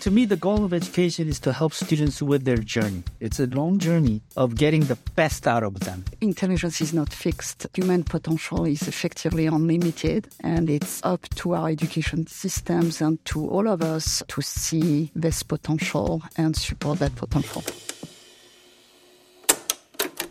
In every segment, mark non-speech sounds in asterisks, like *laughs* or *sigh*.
To me, the goal of education is to help students with their journey. It's a long journey of getting the best out of them. Intelligence is not fixed. Human potential is effectively unlimited, and it's up to our education systems and to all of us to see this potential and support that potential.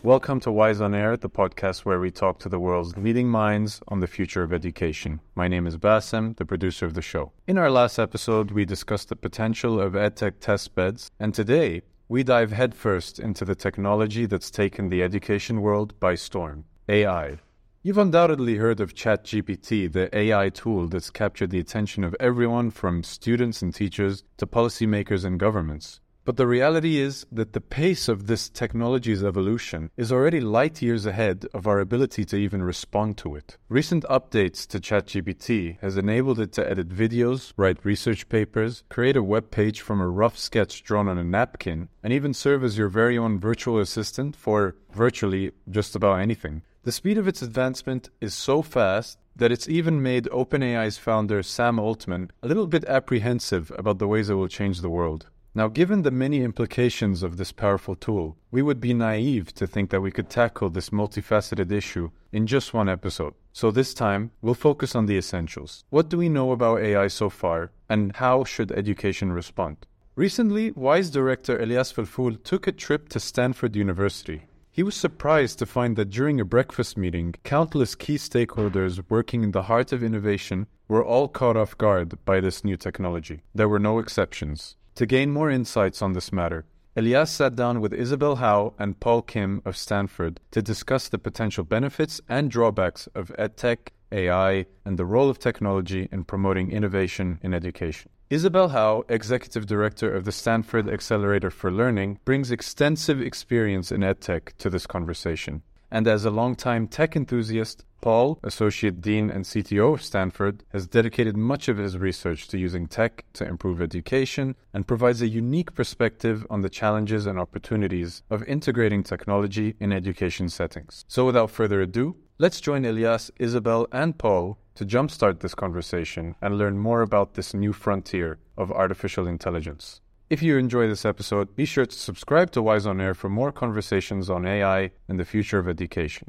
Welcome to Wise on Air, the podcast where we talk to the world's leading minds on the future of education. My name is Bassem, the producer of the show. In our last episode, we discussed the potential of EdTech test beds, and today we dive headfirst into the technology that's taken the education world by storm AI. You've undoubtedly heard of ChatGPT, the AI tool that's captured the attention of everyone from students and teachers to policymakers and governments. But the reality is that the pace of this technology's evolution is already light years ahead of our ability to even respond to it. Recent updates to ChatGPT has enabled it to edit videos, write research papers, create a web page from a rough sketch drawn on a napkin, and even serve as your very own virtual assistant for virtually just about anything. The speed of its advancement is so fast that it's even made OpenAI's founder Sam Altman a little bit apprehensive about the ways it will change the world. Now, given the many implications of this powerful tool, we would be naive to think that we could tackle this multifaceted issue in just one episode. So this time, we'll focus on the essentials. What do we know about AI so far, and how should education respond? Recently, WISE director Elyas Felfoul took a trip to Stanford University. He was surprised to find that during a breakfast meeting, countless key stakeholders working in the heart of innovation were all caught off guard by this new technology. There were no exceptions. To gain more insights on this matter, Elyas sat down with Isabelle Hau and Paul Kim of Stanford to discuss the potential benefits and drawbacks of EdTech, AI, and the role of technology in promoting innovation in education. Isabelle Hau, Executive Director of the Stanford Accelerator for Learning, brings extensive experience in EdTech to this conversation. And as a longtime tech enthusiast, Paul, Associate Dean and CTO of Stanford, has dedicated much of his research to using tech to improve education and provides a unique perspective on the challenges and opportunities of integrating technology in education settings. So, without further ado, let's join Elyas, Isabelle, and Paul to jumpstart this conversation and learn more about this new frontier of artificial intelligence. If you enjoy this episode, be sure to subscribe to Wise on Air for more conversations on AI and the future of education.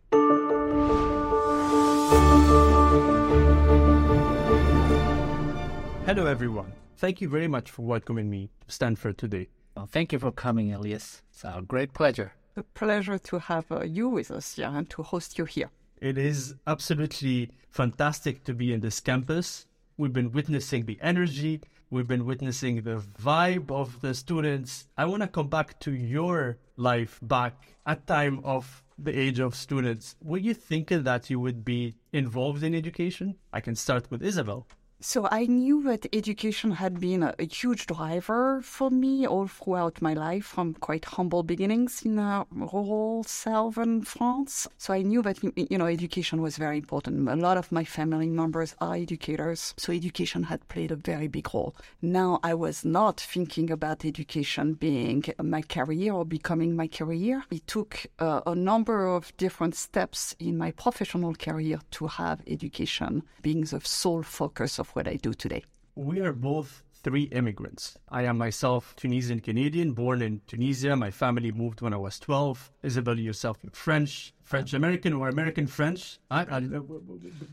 Hello, everyone. Thank you very much for welcoming me to Stanford today. Well, thank you for coming, Elyas. It's a great pleasure. A pleasure to have uh, you with us here and to host you here. It is absolutely fantastic to be in this campus. We've been witnessing the energy, we've been witnessing the vibe of the students. I want to come back to your life back at time of the age of students. Were you thinking that you would be involved in education? I can start with Isabelle. So I knew that education had been a, a, huge driver for me all throughout my life from quite humble beginnings in uh, rural southern France. So I knew that, you know, education was very important. A lot of my family members are educators. So education had played a very big role. Now I was not thinking about education being my career or becoming my career. It took uh, a number of different steps in my professional career to have education being the sole focus of what I do today. We are both three immigrants. I am myself Tunisian Canadian, born in Tunisia. My family moved when I was 12. Isabelle, yourself, you're French, French American or American French. I, I,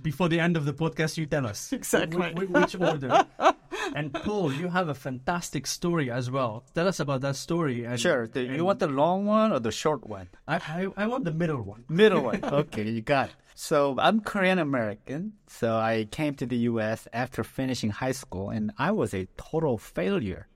before the end of the podcast, you tell us. Exactly. Which, which order? and Paul, you have a fantastic story as well. Tell us about that story. And, sure. The, you want the long one or the short one? I, I, I want the middle one. Middle one. *laughs* Okay, you got it. So I'm Korean American. So I came to the U.S. after finishing high school, and I was a total failure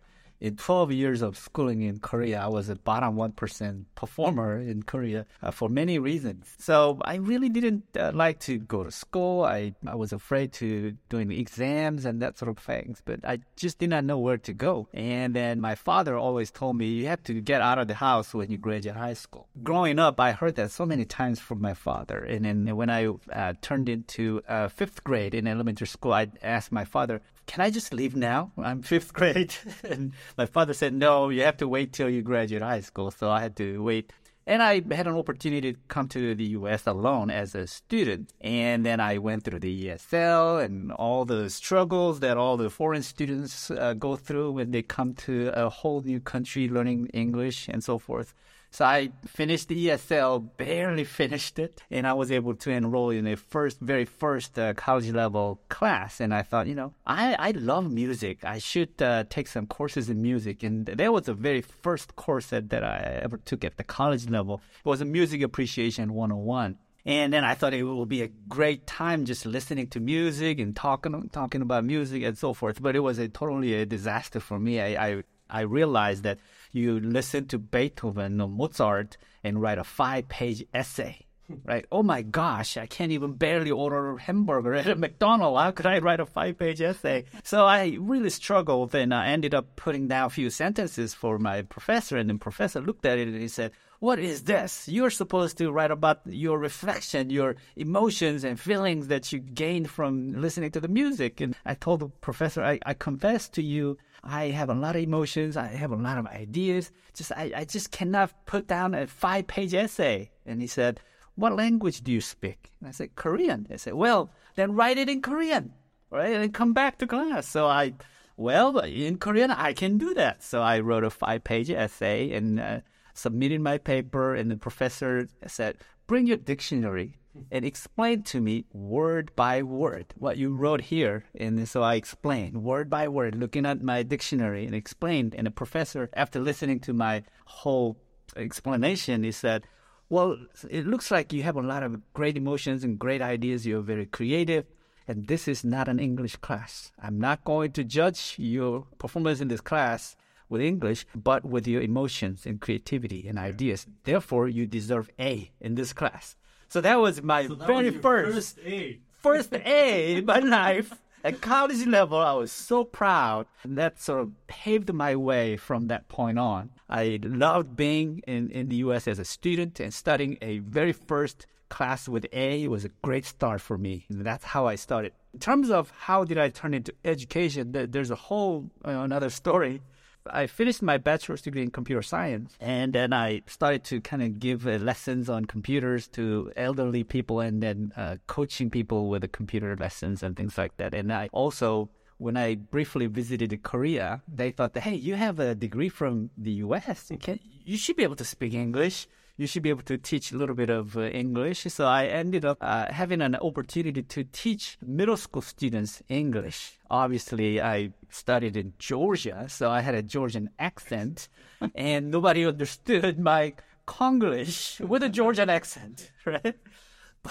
in 12 years of schooling in Korea, I was a bottom 1% performer in Korea uh, for many reasons. So I really didn't uh, like to go to school. I, I was afraid to doing exams and that sort of things, but I just did not know where to go. And then my father always told me, you have to get out of the house when you graduate high school. Growing up, I heard that so many times from my father. And then when I uh, turned into uh, fifth grade in elementary school, I asked my father, can I just leave now? I'm fifth *laughs* grade. and my father said, no, you have to wait till you graduate high school. So I had to wait And I had an opportunity to come to the US alone as a student. And then I went through the ESL and all the struggles that all the foreign students uh, go through when they come to a whole new country learning English and so forth. So I finished the ESL, barely finished it, and I was able to enroll in a first, very first uh, college level class. And I thought, you know, I, I love music. I should uh, take some courses in music. And that was the very first course that, that I ever took at the college level. It was a music appreciation 101. And then I thought it would be a great time just listening to music and talking talking about music and so forth. But it was a totally a disaster for me. I, I I realized that you listen to Beethoven or Mozart and write a five page essay. *laughs* Right? Oh my gosh, I can't even barely order a hamburger at a McDonald's. How could I write a five page essay? So I really struggled and I ended up putting down a few sentences for my professor. And the professor looked at it and he said, What is this? You're supposed to write about your reflection, your emotions and feelings that you gained from listening to the music. And I told the professor, I, I confess to you I have a lot of emotions. I have a lot of ideas. Just I, I just cannot put down a five page essay. And he said, What language do you speak? And I said, Korean. They said, Well, then write it in Korean, right? And come back to class. So I, well, in Korean, I can do that. So I wrote a five page essay and uh, submitted my paper. And the professor said, Bring your dictionary and explain to me word by word what you wrote here. And so I explained word by word, looking at my dictionary and explained. And the professor, after listening to my whole explanation, he said, Well, it looks like you have a lot of great emotions and great ideas. You're very creative. And this is not an English class. I'm not going to judge your performance in this class with English, but with your emotions and creativity and ideas. Therefore, you deserve A in this class. So that was my So that very was first first A. first A in my *laughs* life. At college level, I was so proud. And that sort of paved my way from that point on. I loved being in, in the U.S. as a student and studying a very first class with A was a great start for me. And that's how I started. In terms of how did I turn into education, there's a whole uh, another story. I finished my bachelor's degree in computer science, and then I started to kind of give uh, lessons on computers to elderly people, and then uh, coaching people with the computer lessons and things like that. And I also, when I briefly visited Korea, they thought that hey, you have a degree from the U.S. You should be able to speak English you should be able to teach a little bit of uh, English. So I ended up uh, having an opportunity to teach middle school students English. Obviously, I studied in Georgia, so I had a Georgian accent, *laughs* and nobody understood my Konglish with a Georgian accent, *laughs* right?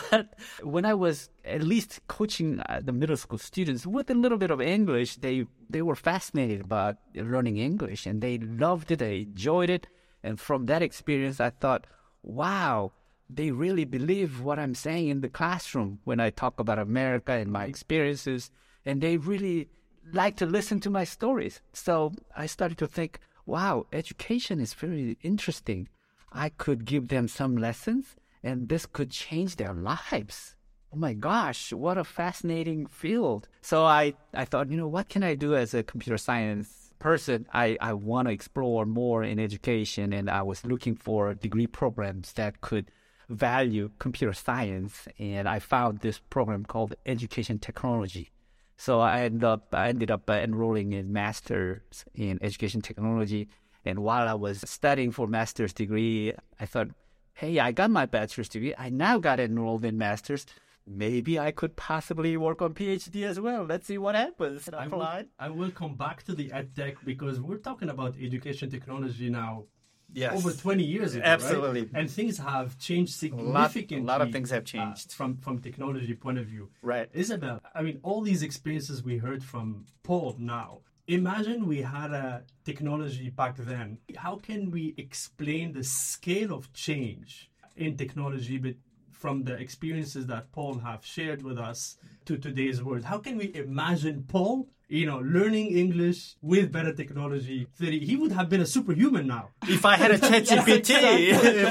But when I was at least coaching uh, the middle school students with a little bit of English, they they were fascinated about learning English and they loved it. They enjoyed it. And from that experience, I thought, wow, they really believe what I'm saying in the classroom when I talk about America and my experiences. And they really like to listen to my stories. So I started to think, wow, education is very interesting. I could give them some lessons and this could change their lives. Oh my gosh, what a fascinating field. So I, I thought, you know, what can I do as a computer science person? I, I want to explore more in education and I was looking for degree programs that could value computer science and I found this program called education technology. So I ended up I ended up uh, enrolling in masters in education technology and while I was studying for master's degree, I thought, hey, I got my bachelor's degree. I now got enrolled in master's. Maybe I could possibly work on PhD as well. Let's see what happens. I will. I will come back to the edtech because we're talking about education technology now Yes. over 20 years ago, Absolutely. right? And things have changed significantly. a lot of things have uh, changed. from from technology point of view. Right. Isabelle, I mean, all these experiences we heard from Paul now. Imagine we had a technology back then. How can we explain the scale of change in technology, but from the experiences that Paul have shared with us to today's world? How can we imagine Paul you know, learning English with better technology, 30, he would have been a superhuman now. If I had a *laughs* ChatGPT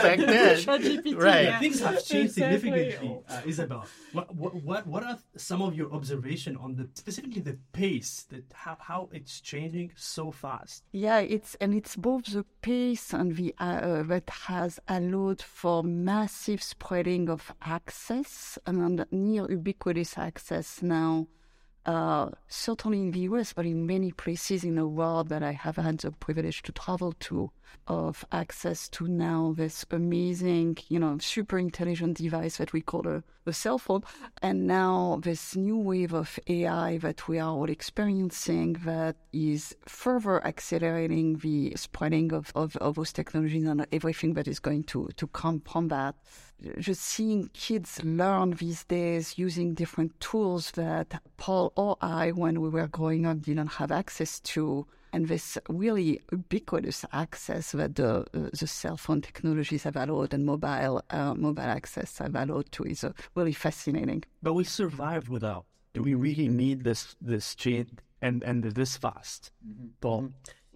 back *laughs* then, ChatGPT, right? yeah. Things have changed Exactly. significantly, uh, Isabelle. What, what what what are some of your observation on the specifically the pace that how, how it's changing so fast? Yeah, it's and it's both the pace and the uh, uh, that has allowed for massive spreading of access and near ubiquitous access now. Uh, certainly in the US, but in many places in the world that I have had the privilege to travel to, of access to now this amazing, you know, super intelligent device that we call a, a cell phone, and now this new wave of AI that we are all experiencing that is further accelerating the spreading of, of, of those technologies and everything that is going to, to come from that. Just seeing kids learn these days using different tools that Paul or I, when we were growing up, didn't have access to and this really ubiquitous access that the uh, the cell phone technologies have allowed and mobile uh, mobile access have allowed to is uh, really fascinating. But we survived without. Do we really need this this change and and this fast? Paul,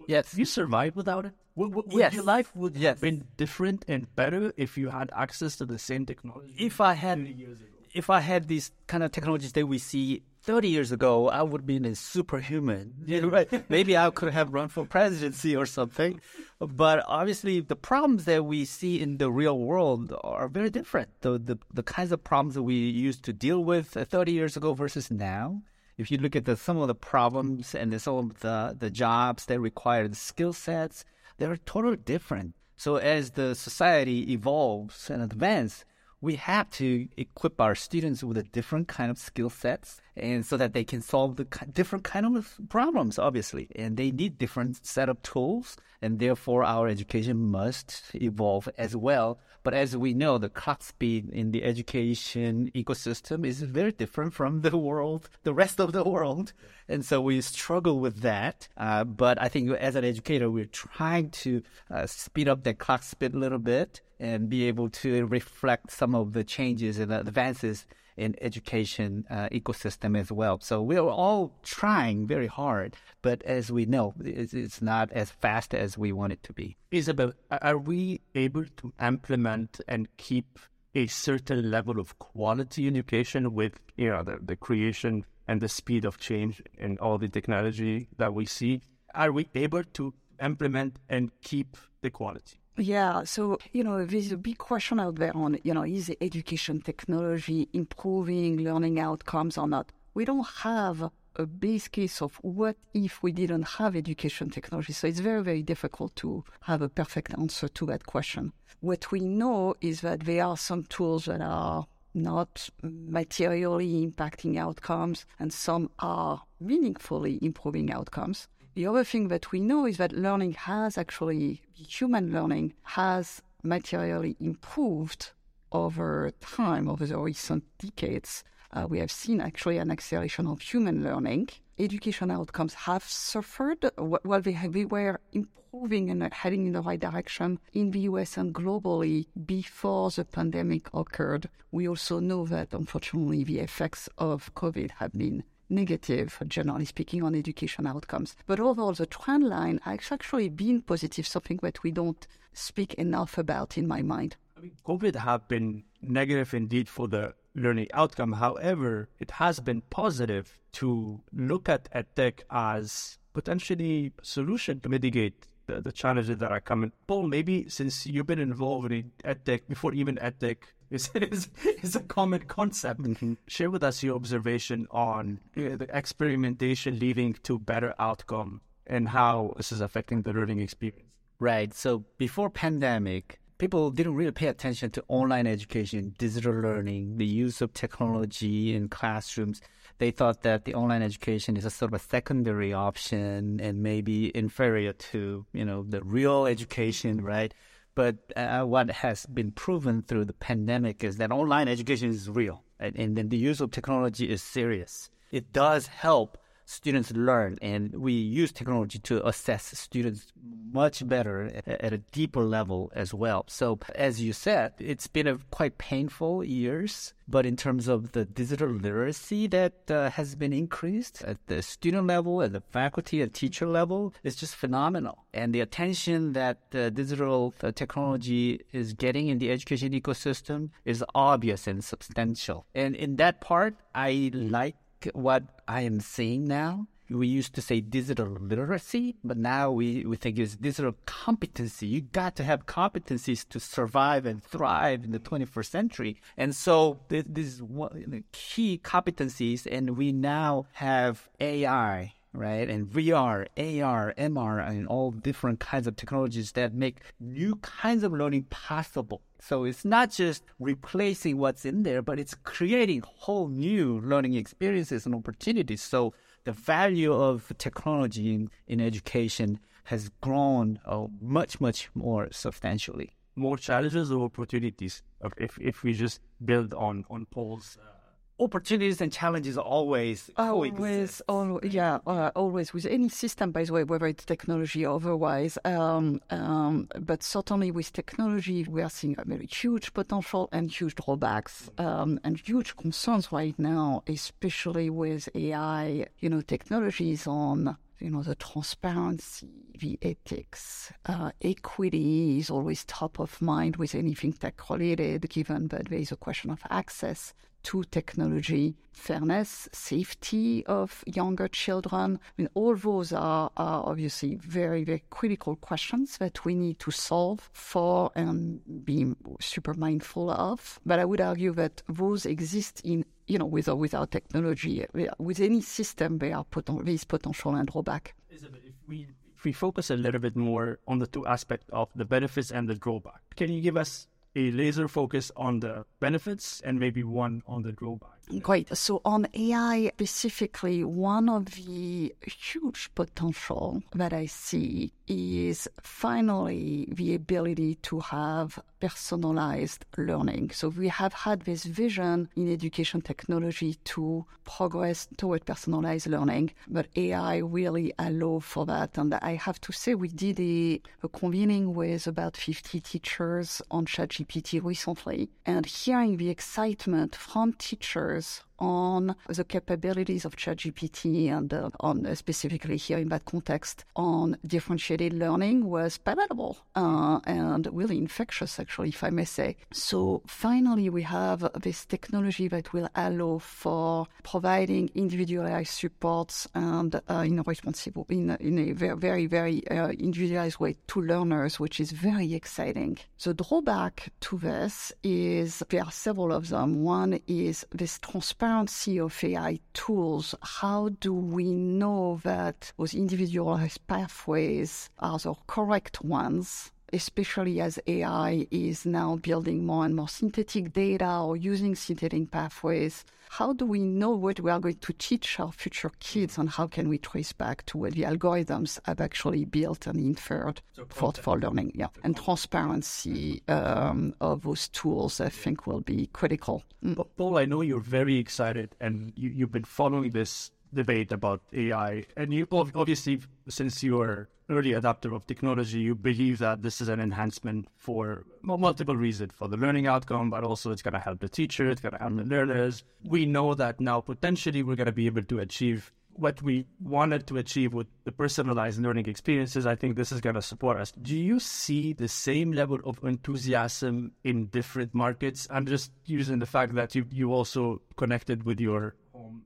Yes. you survived without it. Would, would, Yes. your life would Yes. have been different and better if you had access to the same technology? If I had 30 years ago? if I had these kind of technologies that we see 30 years ago, I would be a superhuman. *laughs* You know, right? Maybe I could have run for presidency or something. But obviously, the problems that we see in the real world are very different. The, the, the kinds of problems that we used to deal with uh, 30 years ago versus now. If you look at the, some of the problems mm. and the, some of the, the jobs that require the skill sets, they're totally different. So as the society evolves and advances, we have to equip our students with a different kind of skill sets and so that they can solve the different kind of problems obviously. And they need different set of tools and therefore our education must evolve as well. But as we know the clock speed in the education ecosystem is very different from the world the rest of the world. And so we struggle with that. Uh, but i think as an educator we're trying to uh, speed up that clock speed a little bit and be able to reflect some of the changes and advances in education uh, ecosystem as well. So we're all trying very hard, but as we know, it's, it's not as fast as we want it to be. Isabelle, are we able to implement and keep a certain level of quality education with you know the, the creation and the speed of change and all the technology that we see? Are we able to implement and keep the quality? Yeah, so you know, there's a big question out there on you know, is education technology improving learning outcomes or not? We don't have a base case of what if we didn't have education technology. So it's very, very difficult to have a perfect answer to that question. What we know is that there are some tools that are not materially impacting outcomes, and some are meaningfully improving outcomes. The other thing that we know is that learning has actually, human learning has materially improved over time, over the recent decades. Uh, we have seen actually an acceleration of human learning. Education outcomes have suffered while they, have, they were improving and heading in the right direction in the US and globally before the pandemic occurred. We also know that unfortunately the effects of COVID have been negative, generally speaking, on education outcomes. But overall, the trend line has actually been positive, something that we don't speak enough about in my mind. I mean, COVID have been negative indeed for the learning outcome. However, it has been positive to look at EdTech as potentially solution to mitigate the, the challenges that are coming. Paul, maybe since you've been involved in EdTech before even EdTech is, *laughs* is, is a common concept, share with us your observation on uh, the experimentation leading to better outcome and how this is affecting the learning experience. Right. So before pandemic, people didn't really pay attention to online education, digital learning, the use of technology in classrooms. They thought that the online education is a sort of a secondary option and maybe inferior to, you know, the real education, right? But uh, what has been proven through the pandemic is that online education is real, and, and then the use of technology is serious. It does help students learn, and we use technology to assess students much better at, a deeper level as well. So, as you said, it's been a quite painful years, but in terms of the digital literacy that uh, has been increased at the student level, at the faculty and teacher level, it's just phenomenal. And the attention that uh, digital technology is getting in the education ecosystem is obvious and substantial. And in that part, I like what I am seeing now we used to say digital literacy, but now we, we think it's digital competency. You got to have competencies to survive and thrive in the 21st century. And so this, this is one the key competencies. And we now have AI, right? And VR, AR, MR, and all different kinds of technologies that make new kinds of learning possible. So it's not just replacing what's in there, but it's creating whole new learning experiences and opportunities. So the value of technology in, in education has grown uh, much, much more substantially. More challenges or opportunities if, if we just build on, on Paul's. Uh opportunities and challenges are always always always yeah uh, always with any system by the way whether it's technology or otherwise um, um, but certainly with technology we are seeing a very huge potential and huge drawbacks um, and huge concerns right now especially with ai you know technologies on you know, the transparency, the ethics, uh, equity is always top of mind with anything tech related, given that there is a question of access to technology, fairness, safety of younger children. I mean, all those are, are obviously very, very critical questions that we need to solve for and be super mindful of. But I would argue that those exist in you know, with or without technology, with any system, there, are poten- there is potential and drawback. Isabelle, if we, if we focus a little bit more on the two aspects of the benefits and the drawback, can you give us a laser focus on the benefits and maybe one on the drawback. Great. So on AI specifically, one of the huge potential that I see is finally the ability to have personalized learning. So we have had this vision in education technology to progress toward personalized learning, but AI really allow for that. And I have to say, we did a, a convening with about 50 teachers on ChatGPT recently, and hearing the excitement from teachers years on the capabilities of ChatGPT and uh, on uh, specifically here in that context on differentiated learning was palatable uh, and really infectious, actually, if I may say. So finally, we have this technology that will allow for providing individualized supports and uh, in a responsible, in, in a very, very, uh, individualized way to learners, which is very exciting. The drawback to this is there are several of them. One is this transparency transparency of AI tools, how do we know that those individualized pathways are the correct ones? Especially as AI is now building more and more synthetic data or using synthetic pathways, how do we know what we are going to teach our future kids and how can we trace back to what the algorithms have actually built and inferred so for, for learning? Yeah. And transparency um, of those tools, I think, will be critical. Mm. Paul, I know you're very excited and you, you've been following this debate about AI. And you obviously, since you're early adopter of technology, you believe that this is an enhancement for multiple reasons for the learning outcome, but also it's going to help the teacher, it's going to help the learners. We know that now potentially we're going to be able to achieve what we wanted to achieve with the personalized learning experiences. I think this is going to support us. Do you see the same level of enthusiasm in different markets? I'm just using the fact that you, you also connected with your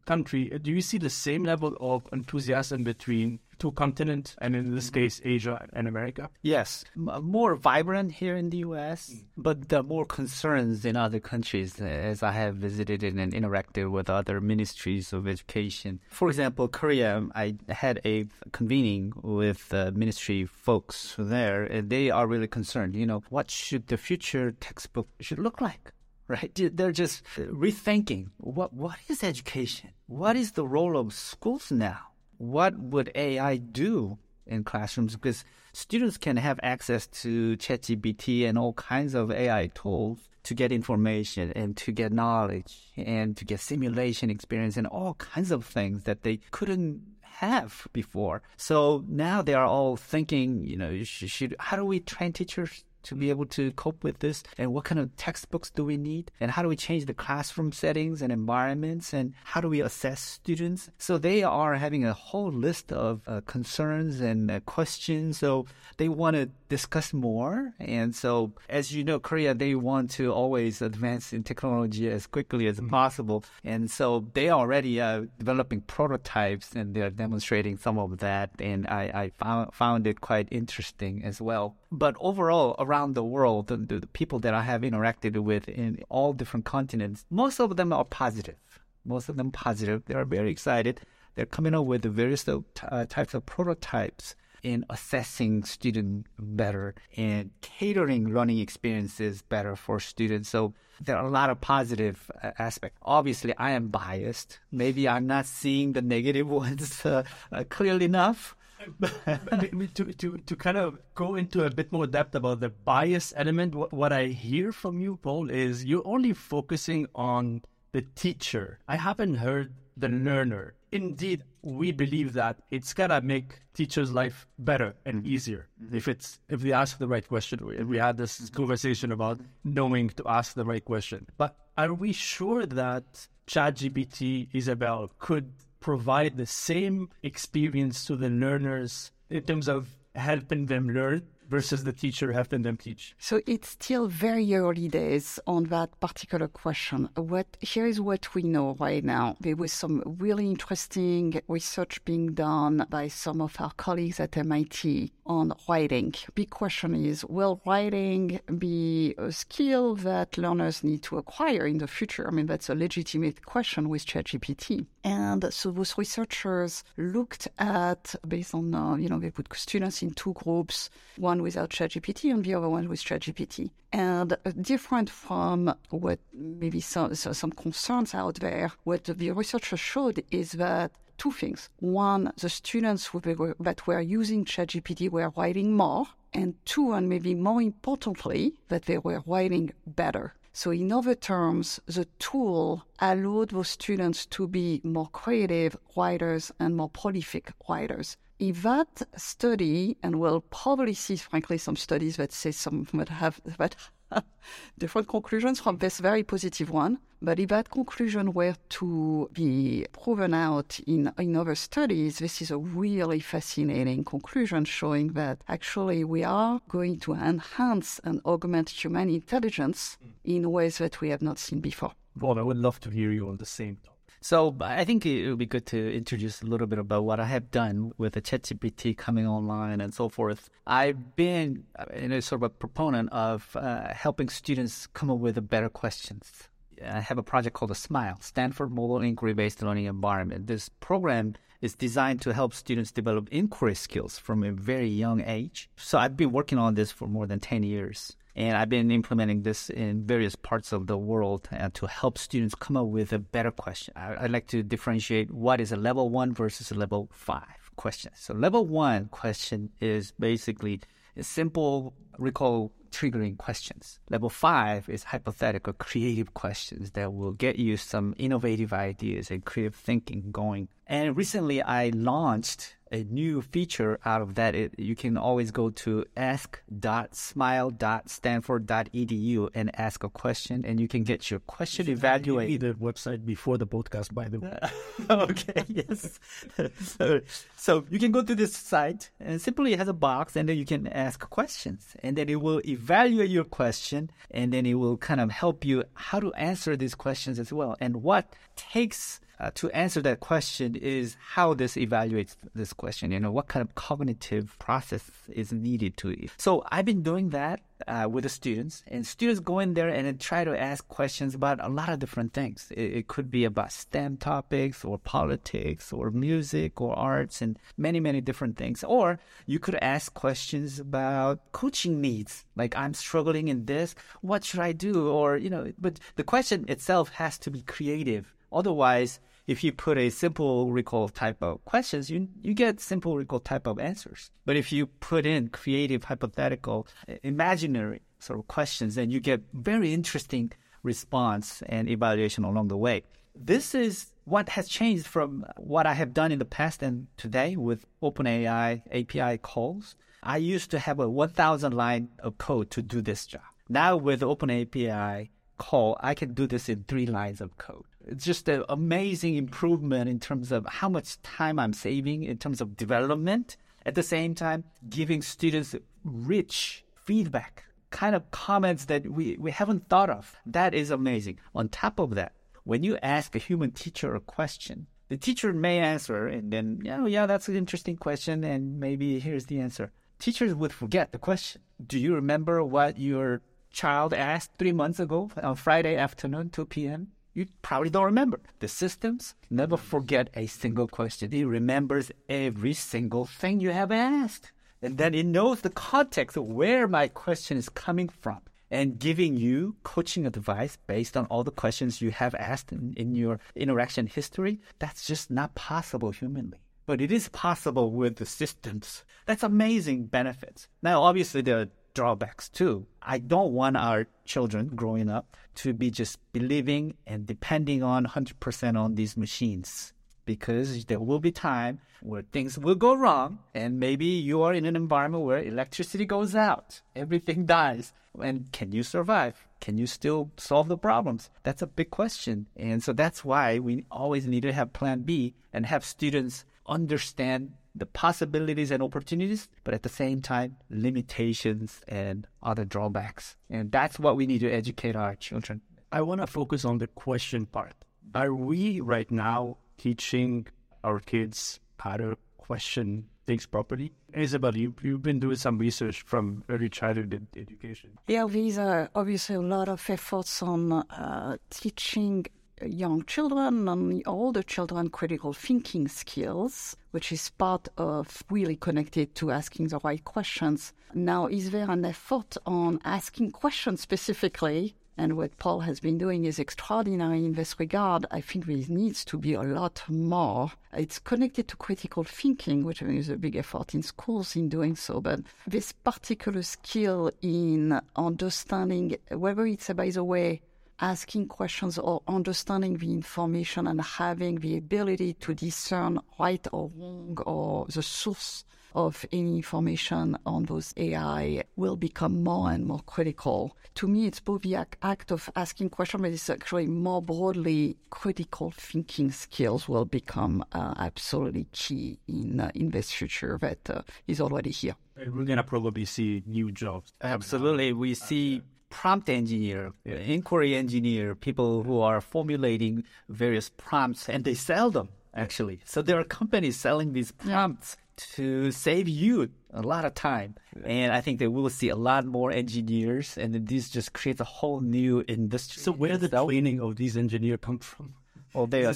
country. Do you see the same level of enthusiasm between two continents, and in this case, Asia and America? Yes, M- more vibrant here in the U.S., mm. but there are more concerns in other countries as I have visited and interacted with other ministries of education. For example, Korea, I had a convening with uh, ministry folks there, and they are really concerned. You know, what should the future textbook should look like? Right? They're just rethinking what what is education? What is the role of schools now? what would AI do in classrooms? Because students can have access to ChatGPT and all kinds of AI tools to get information and to get knowledge and to get simulation experience and all kinds of things that they couldn't have before. So now they are all thinking, you know, should, how do we train teachers to be able to cope with this? And what kind of textbooks do we need? And how do we change the classroom settings and environments? And how do we assess students? So they are having a whole list of uh, concerns and uh, questions. So they want to discuss more. And so as you know korea they want to always advance in technology as quickly as mm-hmm. possible. And so they are already uh, developing prototypes and they're demonstrating some of that. And i, I found, found it quite interesting as well. But overall around the world, the, the, people that I have interacted with in all different continents, most of them are positive. Most of them positive. They are very excited. They're coming up with various uh, types of prototypes in assessing students better and catering learning experiences better for students. So there are a lot of positive uh, aspects. Obviously, I am biased. Maybe I'm not seeing the negative *laughs* ones uh, uh, clearly enough *laughs* to, to, to kind of go into a bit more depth about the bias element, what, what I hear from you, Paul, is you're only focusing on the teacher. I haven't heard the learner. Indeed, we believe that it's gonna make teachers' life better and mm-hmm. easier mm-hmm. if it's if they ask the right question. We, we had this mm-hmm. conversation about knowing to ask the right question. But are we sure that ChatGPT, Isabelle, could provide the same experience to the learners in terms of helping them learn versus the teacher helping them teach? So it's still very early days on that particular question. What here is what we know right now. There was some really interesting research being done by some of our colleagues at MIT on writing. Big question is will writing be a skill that learners need to acquire in the future? I mean that's a legitimate question with ChatGPT. And so those researchers looked at based on uh, you know they put students in two groups, one without ChatGPT and the other one with ChatGPT. And uh, different from what maybe some, some concerns out there, what the researchers showed is that two things. One, the students were, that were using ChatGPT were writing more. And two, and maybe more importantly, that they were writing better. So, in other terms, the tool allowed those students to be more creative writers and more prolific writers if that study, and we'll probably see, frankly, some studies that say some that have that *laughs* different conclusions from this very positive one. But if that conclusion were to be proven out in, in other studies, this is a really fascinating conclusion showing that actually we are going to enhance and augment human intelligence mm. in ways that we have not seen before. Well, I would love to hear you on the same topic. So I think it would be good to introduce a little bit about what I have done with the ChatGPT coming online and so forth. I've been you know, sort of a proponent of uh, helping students come up with better questions. I have a project called the SMILE, Stanford Mobile Inquiry Based Learning Environment. This program is designed to help students develop inquiry skills from a very young age. So I've been working on this for more than 10 years. And I've been implementing this in various parts of the world uh, to help students come up with a better question. I, would like to differentiate what is a level one versus a level five question. So, level one question is basically simple recall triggering questions. Level five is hypothetical creative questions that will get you some innovative ideas and creative thinking going. And recently I launched a new feature out of that. It, you can always go to ask.smile.stanford.edu and ask a question, and you can get your question evaluated. The website before the podcast, by the way. *laughs* okay, yes. *laughs* so you can go to this site, and simply it has a box, and then you can ask questions, and then it will evaluate your question, and then it will kind of help you how to answer these questions as well, and what takes uh, to answer that question is how this evaluates this question. You know, what kind of cognitive process is needed to it. So I've been doing that uh, with the students, and students go in there and try to ask questions about a lot of different things. It, it could be about STEM topics, or politics, or music, or arts, and many, many different things. Or you could ask questions about coaching needs, like I'm struggling in this, what should I do? Or you know, but the question itself has to be creative. Otherwise, if you put a simple recall type of questions, you you get simple recall type of answers. But if you put in creative, hypothetical, imaginary sort of questions, then you get very interesting response and evaluation along the way. This is what has changed from what I have done in the past and today with OpenAI API calls? I used to have a 1,000 line of code to do this job. Now with OpenAPI call, I can do this in three lines of code. It's just an amazing improvement in terms of how much time I'm saving in terms of development. At the same time, giving students rich feedback, kind of comments that we, we haven't thought of. That is amazing. On top of that, when you ask a human teacher a question, the teacher may answer and then, oh, yeah, that's an interesting question, and maybe here's the answer. Teachers would forget the question. Do you remember what your child asked three months ago on Friday afternoon, 2 p.m.? You probably don't remember. The systems never forget a single question. It remembers every single thing you have asked. And then it knows the context of where my question is coming from and giving you coaching advice based on all the questions you have asked in, in your interaction history. That's just not possible humanly but it is possible with the systems. That's amazing benefits. Now, obviously, there are drawbacks too. I don't want our children growing up to be just believing and depending on 100% on these machines because there will be time where things will go wrong and maybe you are in an environment where electricity goes out, everything *laughs* dies. And can you survive? Can you still solve the problems? That's a big question. And so that's why we always need to have plan B and have students understand the possibilities and opportunities, but at the same time, limitations and other drawbacks. And that's what we need to educate our children. I want to focus on the question part. Are we right now teaching our kids how to question things properly? Isabelle, you, you've been doing some research from early childhood education. Yeah, there's uh, obviously a lot of efforts on uh, teaching young children and older children critical thinking skills, which is part of really connected to asking the right questions. Now, is there an effort on asking questions specifically? And what Paul has been doing is extraordinary in this regard. I think there needs to be a lot more. It's connected to critical thinking, which is a big effort in schools in doing so. But this particular skill in understanding, whether it's, by the way, asking questions or understanding the information and having the ability to discern right or wrong or the source of any information on those AI will become more and more critical. To me, it's both the act of asking questions, but it's actually more broadly critical thinking skills will become uh, absolutely key in uh, in this future that uh, is already here. And we're gonna probably see new jobs. Absolutely, we see prompt engineer, inquiry engineer, people who are formulating various prompts and they sell them actually. So there are companies selling these prompts to save you a lot of time. And I think that we will see a lot more engineers and this just creates a whole new industry. So where did the training of these engineers come from? Well, they are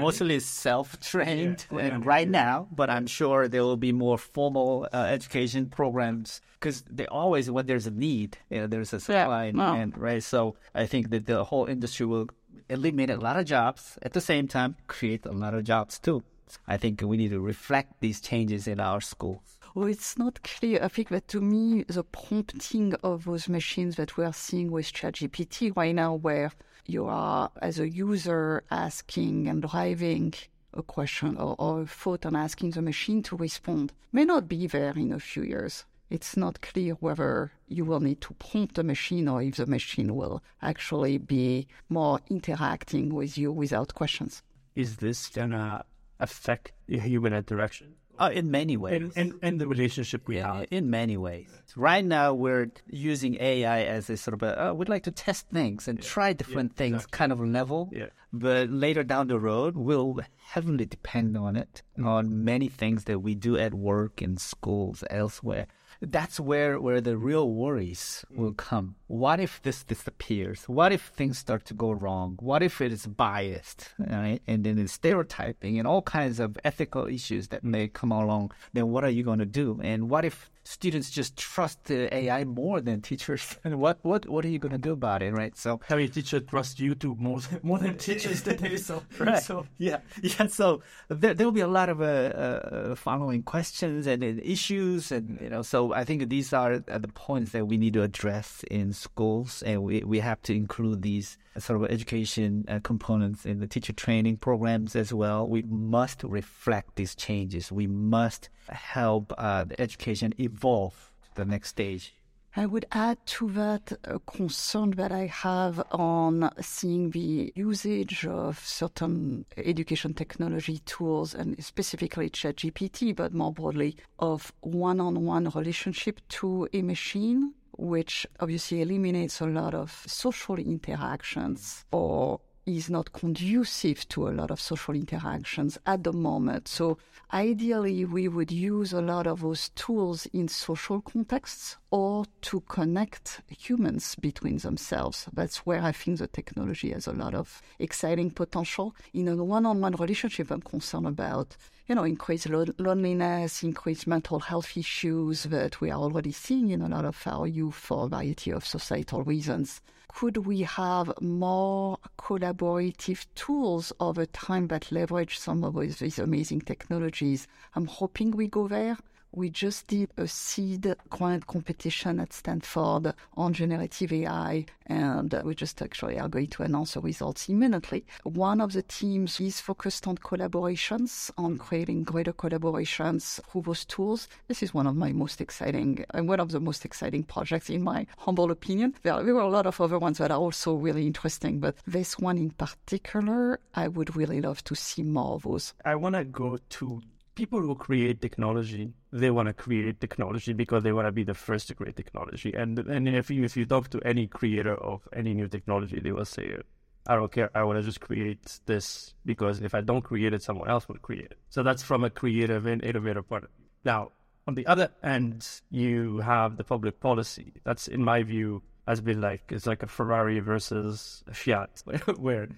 mostly self-trained yeah, yeah, right now, but I'm sure there will be more formal uh, education programs because they always, when there's a need, you know, there's a supply and demand, right? So I think that the whole industry will eliminate a lot of jobs at the same time, create a lot of jobs too. I think we need to reflect these changes in our schools. Well, it's not clear. I think that to me, the prompting of those machines that we are seeing with ChatGPT right now, where you are, as a user, asking and driving a question or, or a thought and asking the machine to respond, may not be there in a few years. It's not clear whether you will need to prompt the machine or if the machine will actually be more interacting with you without questions. Is this going to affect human interaction? Uh, in many ways. And, and, and the relationship we have. In many ways. Right now, we're using AI as a sort of a, oh, we'd like to test things and yeah. try different yeah, things exactly. kind of level. Yeah. But later down the road, we'll heavily depend on it, on many things that we do at work, in schools, elsewhere that's where where the real worries will mm. come. What if this disappears? What if things start to go wrong? What if it is biased, right? And then it's stereotyping and all kinds of ethical issues that mm. may come along. Then what are you going to do? And what if students just trust the AI more than teachers? *laughs* And what what what are you going to do about it, right? So how many teachers trust YouTube more than, more than teachers? *laughs* today. So, *laughs* right. so yeah, yeah. So there there will be a lot of uh, uh, following questions and, and issues, and you know. So I think these are the points that we need to address in schools, and we we have to include these sort of education uh, components in the teacher training programs as well. We must reflect these changes. We must help uh, the education evolve to the next stage. I would add to that a concern that I have on seeing the usage of certain education technology tools and specifically ChatGPT, but more broadly of one-on-one relationship to a machine, which obviously eliminates a lot of social interactions or is not conducive to a lot of social interactions at the moment. So ideally, we would use a lot of those tools in social contexts or to connect humans between themselves. That's where I think the technology has a lot of exciting potential. In a one-on-one relationship, I'm concerned about, you know, increased lo- loneliness, increased mental health issues that we are already seeing in a lot of our youth for a variety of societal reasons could we have more collaborative tools over time that leverage some of these amazing technologies? I'm hoping we go there. We just did a seed grant competition at Stanford on generative AI, and we just actually are going to announce the results imminently. One of the teams is focused on collaborations, on creating greater collaborations through those tools. This is one of my most exciting, and one of the most exciting projects, in my humble opinion. There, there were a lot of other ones that are also really interesting, but this one in particular, I would really love to see more of those. I want to go to people who create technology, they want to create technology because they want to be the first to create technology. And and if you if you talk to any creator of any new technology, they will say, "I don't care. I want to just create this because if I don't create it, someone else will create it." So that's from a creative and innovative point of view. Now, on the other end, you have the public policy. That's, in my view, has been like it's like a Ferrari versus a Fiat, *laughs* where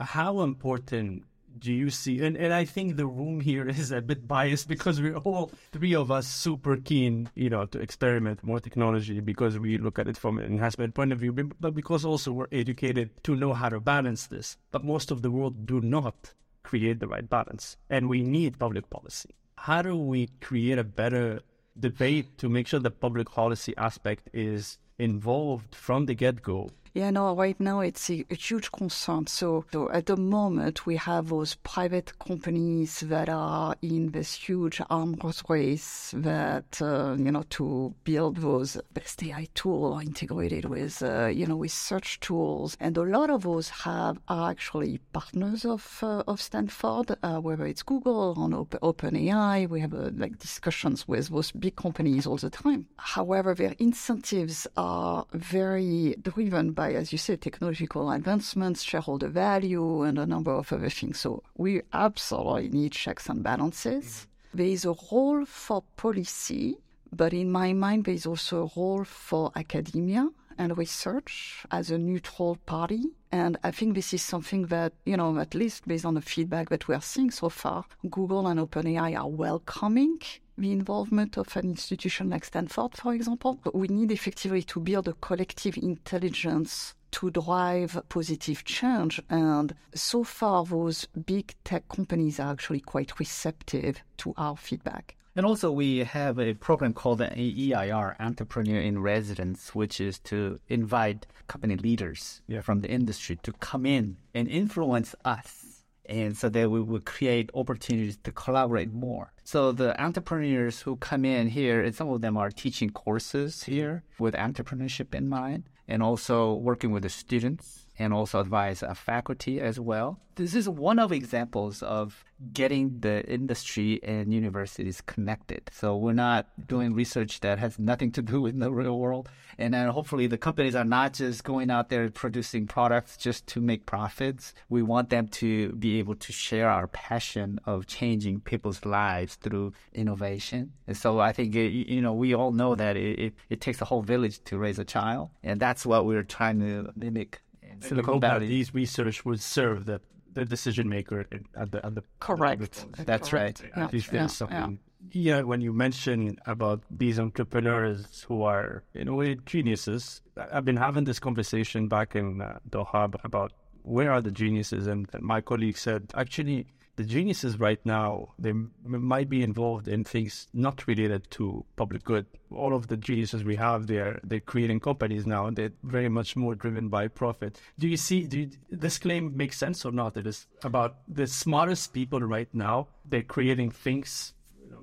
how important do you see and, and i think the room here is a bit biased because we're all three of us super keen you know to experiment more technology because we look at it from an enhancement point of view but because also we're educated to know how to balance this. But most of the world do not create the right balance and we need public policy. How do we create a better debate to make sure the public policy aspect is involved from the get-go yeah, no, right now it's a, a, huge concern. So, so at the moment, we have those private companies that are in this huge arms race that, uh, you know, to build those best AI tool integrated with, uh, you know, with search tools. And a lot of those have are actually partners of, uh, of Stanford, uh, whether it's Google or Open, OpenAI. We have uh, like discussions with those big companies all the time. However, their incentives are very driven by by, as you said, technological advancements, shareholder value, and a number of other things. So we absolutely need checks and balances. Mm-hmm. There is a role for policy, but in my mind, there is also a role for academia and research as a neutral party. And I think this is something that, you know, at least based on the feedback that we are seeing so far, Google and OpenAI are welcoming the involvement of an institution like Stanford, for example. We need effectively to build a collective intelligence to drive positive change. And so far, those big tech companies are actually quite receptive to our feedback. And also, we have a program called the EIR, Entrepreneur in Residence, which is to invite company leaders yeah. from the industry to come in and influence us. And so that we will create opportunities to collaborate more. So the entrepreneurs who come in here, and some of them are teaching courses here with entrepreneurship in mind, and also working with the students and also advise faculty as well. This is one of examples of getting the industry and universities connected. So we're not doing research that has nothing to do with the real world. And then hopefully the companies are not just going out there producing products just to make profits. We want them to be able to share our passion of changing people's lives through innovation. And so I think, it, you know, we all know that it, it, it takes a whole village to raise a child. And that's what we're trying to mimic Silicon Valley. These research would serve the, the decision maker at the at the correct. That's correct. right. Yeah. At least there's something. Yeah. yeah, when you mention about these entrepreneurs who are in a way geniuses, I've been having this conversation back in uh, Doha about where are the geniuses? And, and my colleague said, actually, the geniuses right now they m- might be involved in things not related to public good. All of the geniuses we have, they're they're creating companies now. They're very much more driven by profit. Do you see? Do you, this claim makes sense or not? It is about the smartest people right now. They're creating things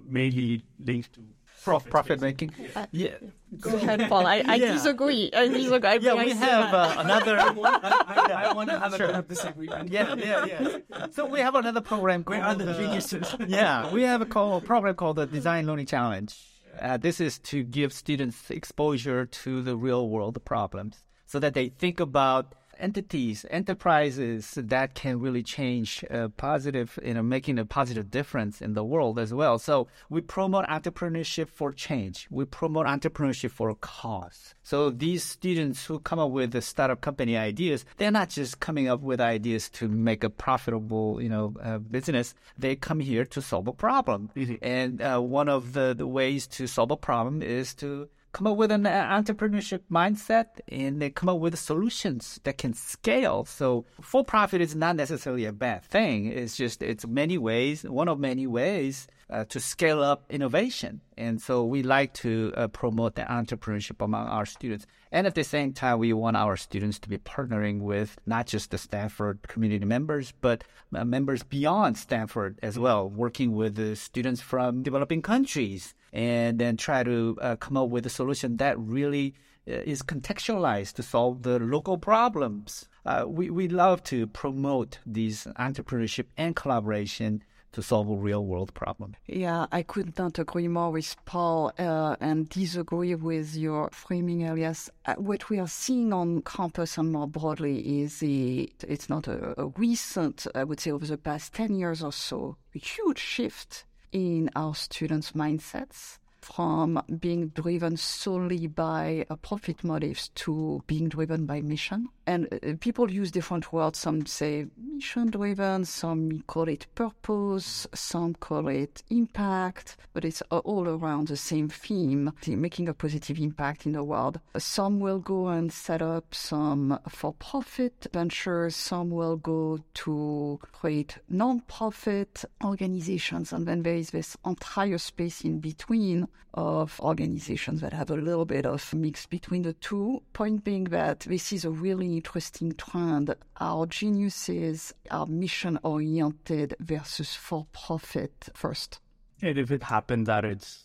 mainly linked to profit. Profit making. Yeah. Go ahead, Paul. I, I Yeah. disagree. I disagree. I Yeah, we I have uh, another. *laughs* I, want to have a disagreement. yeah, yeah, yeah. So we have another program. Where are the uh, geniuses? *laughs* yeah, we have a call, program called the Design Learning Challenge. Uh, this is to give students exposure to the real world problems so that they think about entities, enterprises that can really change uh, positive, you know, making a positive difference in the world as well. So we promote entrepreneurship for change. We promote entrepreneurship for a cause. So these students who come up with the startup company ideas, they're not just coming up with ideas to make a profitable, you know, uh, business. They come here to solve a problem. And uh, one of the, the ways to solve a problem is to come up with an uh, entrepreneurship mindset and they come up with solutions that can scale. So for profit is not necessarily a bad thing. It's just it's many ways, one of many ways uh, to scale up innovation. And so we like to uh, promote the entrepreneurship among our students. And at the same time, we want our students to be partnering with not just the Stanford community members, but uh, members beyond Stanford as well, working with the students from developing countries and then try to uh, come up with a solution that really uh, is contextualized to solve the local problems. Uh, we, we love to promote these entrepreneurship and collaboration to solve a real world problem. Yeah, I could not agree more with Paul uh, and disagree with your framing, Elyas. Uh, what we are seeing on campus and more broadly is the, it's not a, a recent, I would say over the past 10 years or so, a huge shift in our students' mindsets from being driven solely by uh, profit motives to being driven by mission. And uh, people use different words. Some say mission driven, some call it purpose, some call it impact, but it's all around the same theme, the making a positive impact in the world. Some will go and set up some for profit ventures, some will go to create non profit organizations, and then there is this entire space in between of organizations that have a little bit of mix between the two. Point being that this is a really interesting trend. Our geniuses are mission oriented versus for profit first. And if it happened that it's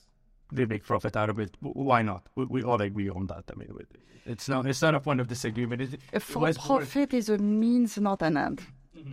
they make profit out of it, why not? We, we all agree on that. I mean, it's not it's not a point of disagreement. It, A for profit is a means, not an end.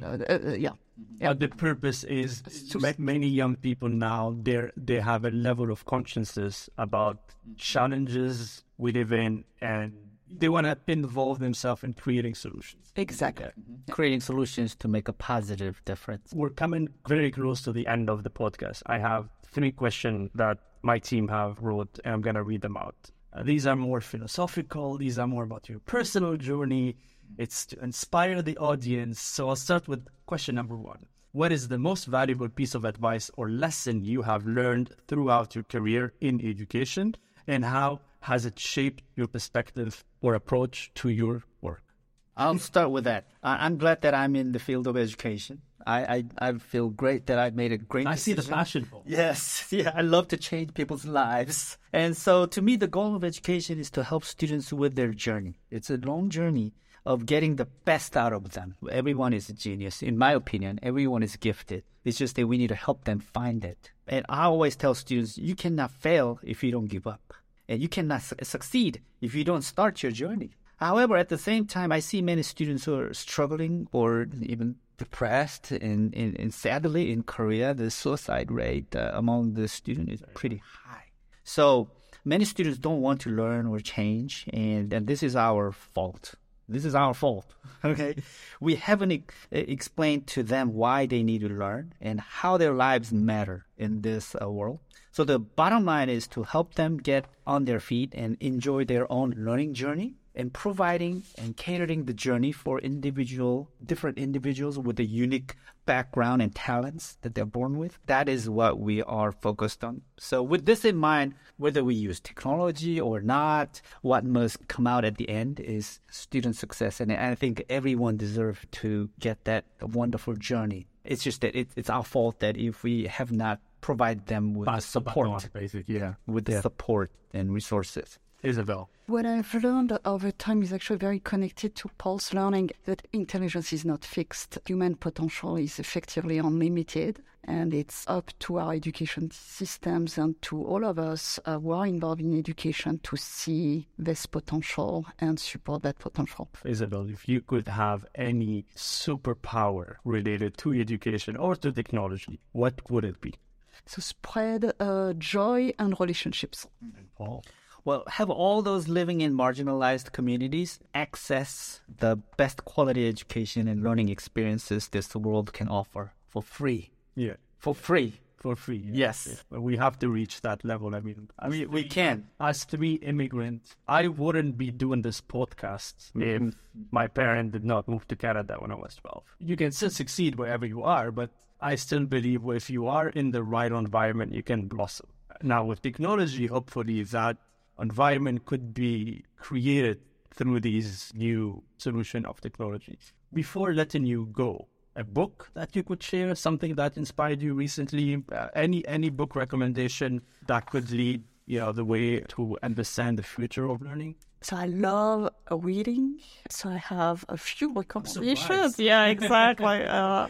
Uh, uh, uh, yeah. But the purpose is to make many young people now they they have a level of consciousness about challenges we live in, and they want to involve themselves in creating solutions. Exactly. Creating solutions to make a positive difference. We're coming very close to the end of the podcast. I have three questions that my team have wrote, and I'm gonna read them out. Uh, these are more philosophical. These are more about your personal journey. It's to inspire the audience. So I'll start with question number one. What is the most valuable piece of advice or lesson you have learned throughout your career in education, and how has it shaped your perspective or approach to your work? I'll start with that. I'm glad that I'm in the field of education. I, I, I feel great that I made a great I see the passion for. it. Yes, *laughs* yeah, I love to change people's lives. And so to me, the goal of education is to help students with their journey. It's a long journey of getting the best out of them. Everyone is a genius. In my opinion, everyone is gifted. It's just that we need to help them find it. And I always tell students, you cannot fail if you don't give up. And you cannot su- succeed if you don't start your journey. However, at the same time, I see many students who are struggling or even depressed. And, and, and sadly, in Korea, the suicide rate uh, among the students is pretty high. So many students don't want to learn or change, and, and this is our fault. This is our fault. *laughs* Okay, we haven't e- explained to them why they need to learn and how their lives matter in this uh, world. So the bottom line is to help them get on their feet and enjoy their own learning journey and providing and catering the journey for individual different individuals with a unique background and talents that they're born with. That is what we are focused on. So with this in mind whether we use technology or not what must come out at the end is student success. And i think everyone deserves to get that wonderful journey. It's just that it, it's our fault that if we have not provided them with support. basically. Yeah. with the support and resources Isabelle. What I've learned over time is actually very connected to Paul's learning that intelligence is not fixed. Human potential is effectively unlimited, and it's up to our education systems and to all of us uh, who are involved in education to see this potential and support that potential. Isabelle, if you could have any superpower related to education or to technology, what would it be? So spread uh, joy and relationships. And Paul. Well, have all those living in marginalized communities access the best quality education and learning experiences this world can offer for free. Yeah. For free. For free. Yes. Yeah. But we have to reach that level. I mean, I mean, We can. as three immigrants, I wouldn't be doing this podcast mm-hmm. if my parent did not move to Canada when I was 12. You can still succeed wherever you are, but I still believe if you are in the right environment, you can blossom. Now, with technology, hopefully that environment could be created through these new solution of technology. Before letting you go, a book that you could share, something that inspired you recently, uh, any any book recommendation that could lead you know the way to understand the future of learning. So I love reading. So I have a few recommendations. Yeah, *laughs* exactly. uh,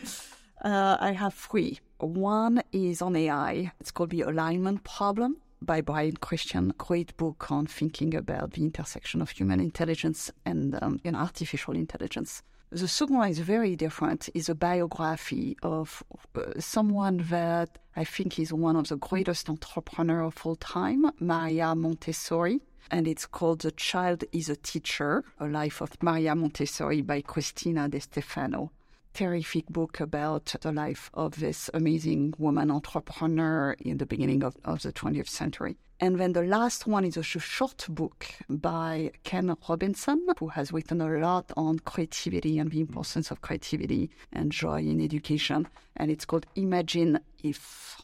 uh, I have three. One is on AI. It's called The Alignment Problem by Brian Christian. Great book on thinking about the intersection of human intelligence and, um, and artificial intelligence. The second one is very different. is a biography of uh, someone that I think is one of the greatest entrepreneurs of all time, Maria Montessori. And it's called The Child is a Teacher, A Life of Maria Montessori by Cristina De Stefano. Terrific book about the life of this amazing woman entrepreneur in the beginning of, of the 20th century. And then the last one is a short book by Ken Robinson, who has written a lot on creativity and the importance of creativity and joy in education. And it's called Imagine If.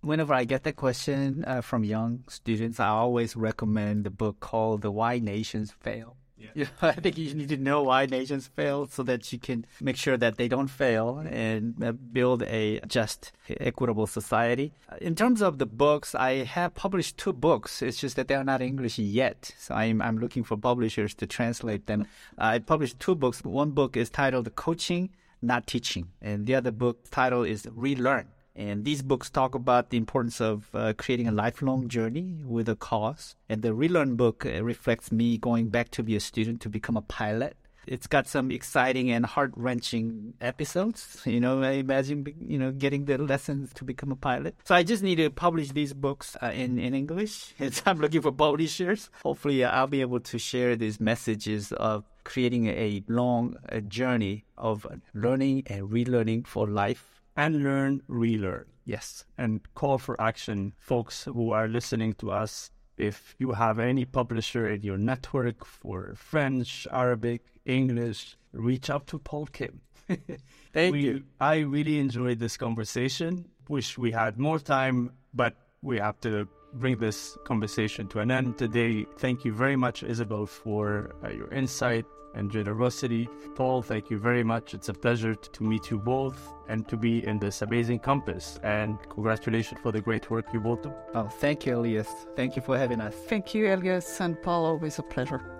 Whenever I get that question uh, from young students, I always recommend the book called The Why Nations Fail. Yeah. *laughs* I think you need to know why nations fail so that you can make sure that they don't fail and uh, build a just, equitable society. In terms of the books, I have published two books. It's just that they are not English yet. So I'm, I'm looking for publishers to translate them. I published two books. One book is titled Coaching, Not Teaching, and the other book title is Relearn. And these books talk about the importance of uh, creating a lifelong journey with a cause. And the Relearn book uh, reflects me going back to be a student to become a pilot. It's got some exciting and heart wrenching episodes. You know, I imagine, you know, getting the lessons to become a pilot. So I just need to publish these books uh, in, in English. *laughs* I'm looking for publishers. Hopefully, uh, I'll be able to share these messages of creating a long journey of learning and relearning for life and learn, relearn. Yes. And call for action, folks who are listening to us. If you have any publisher in your network for French, Arabic, English, reach out to Paul Kim. *laughs* Thank we, you. I really enjoyed this conversation. Wish we had more time, but we have to bring this conversation to an end today. Thank you very much, Isabelle, for uh, your insight and generosity. Paul, thank you very much. It's a pleasure to meet you both and to be in this amazing campus. And congratulations for the great work you both do. Oh, thank you, Elyas. Thank you for having us. Thank you, Elyas and Paul. Always a pleasure.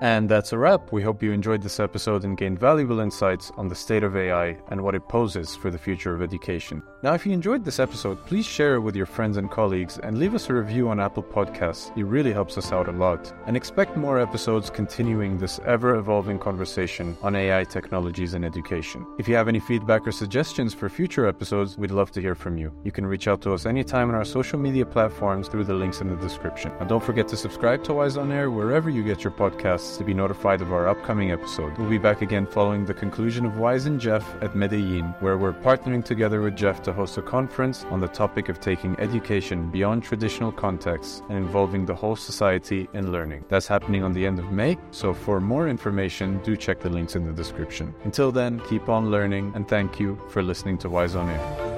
And that's a wrap. We hope you enjoyed this episode and gained valuable insights on the state of AI and what it poses for the future of education. Now, if you enjoyed this episode, please share it with your friends and colleagues and leave us a review on Apple Podcasts. It really helps us out a lot. And expect more episodes continuing this ever evolving conversation on AI technologies in education. If you have any feedback or suggestions for future episodes, we'd love to hear from you. You can reach out to us anytime on our social media platforms through the links in the description. And don't forget to subscribe to Wise on Air wherever you get your podcasts podcasts to be notified of our upcoming episode. We'll be back again following the conclusion of Wise and GEF at Medellin, where we're partnering together with GEF to host a conference on the topic of taking education beyond traditional contexts and involving the whole society in learning. That's happening on the end of May, so for more information, do check the links in the description. Until then, keep on learning and thank you for listening to Wise on Air.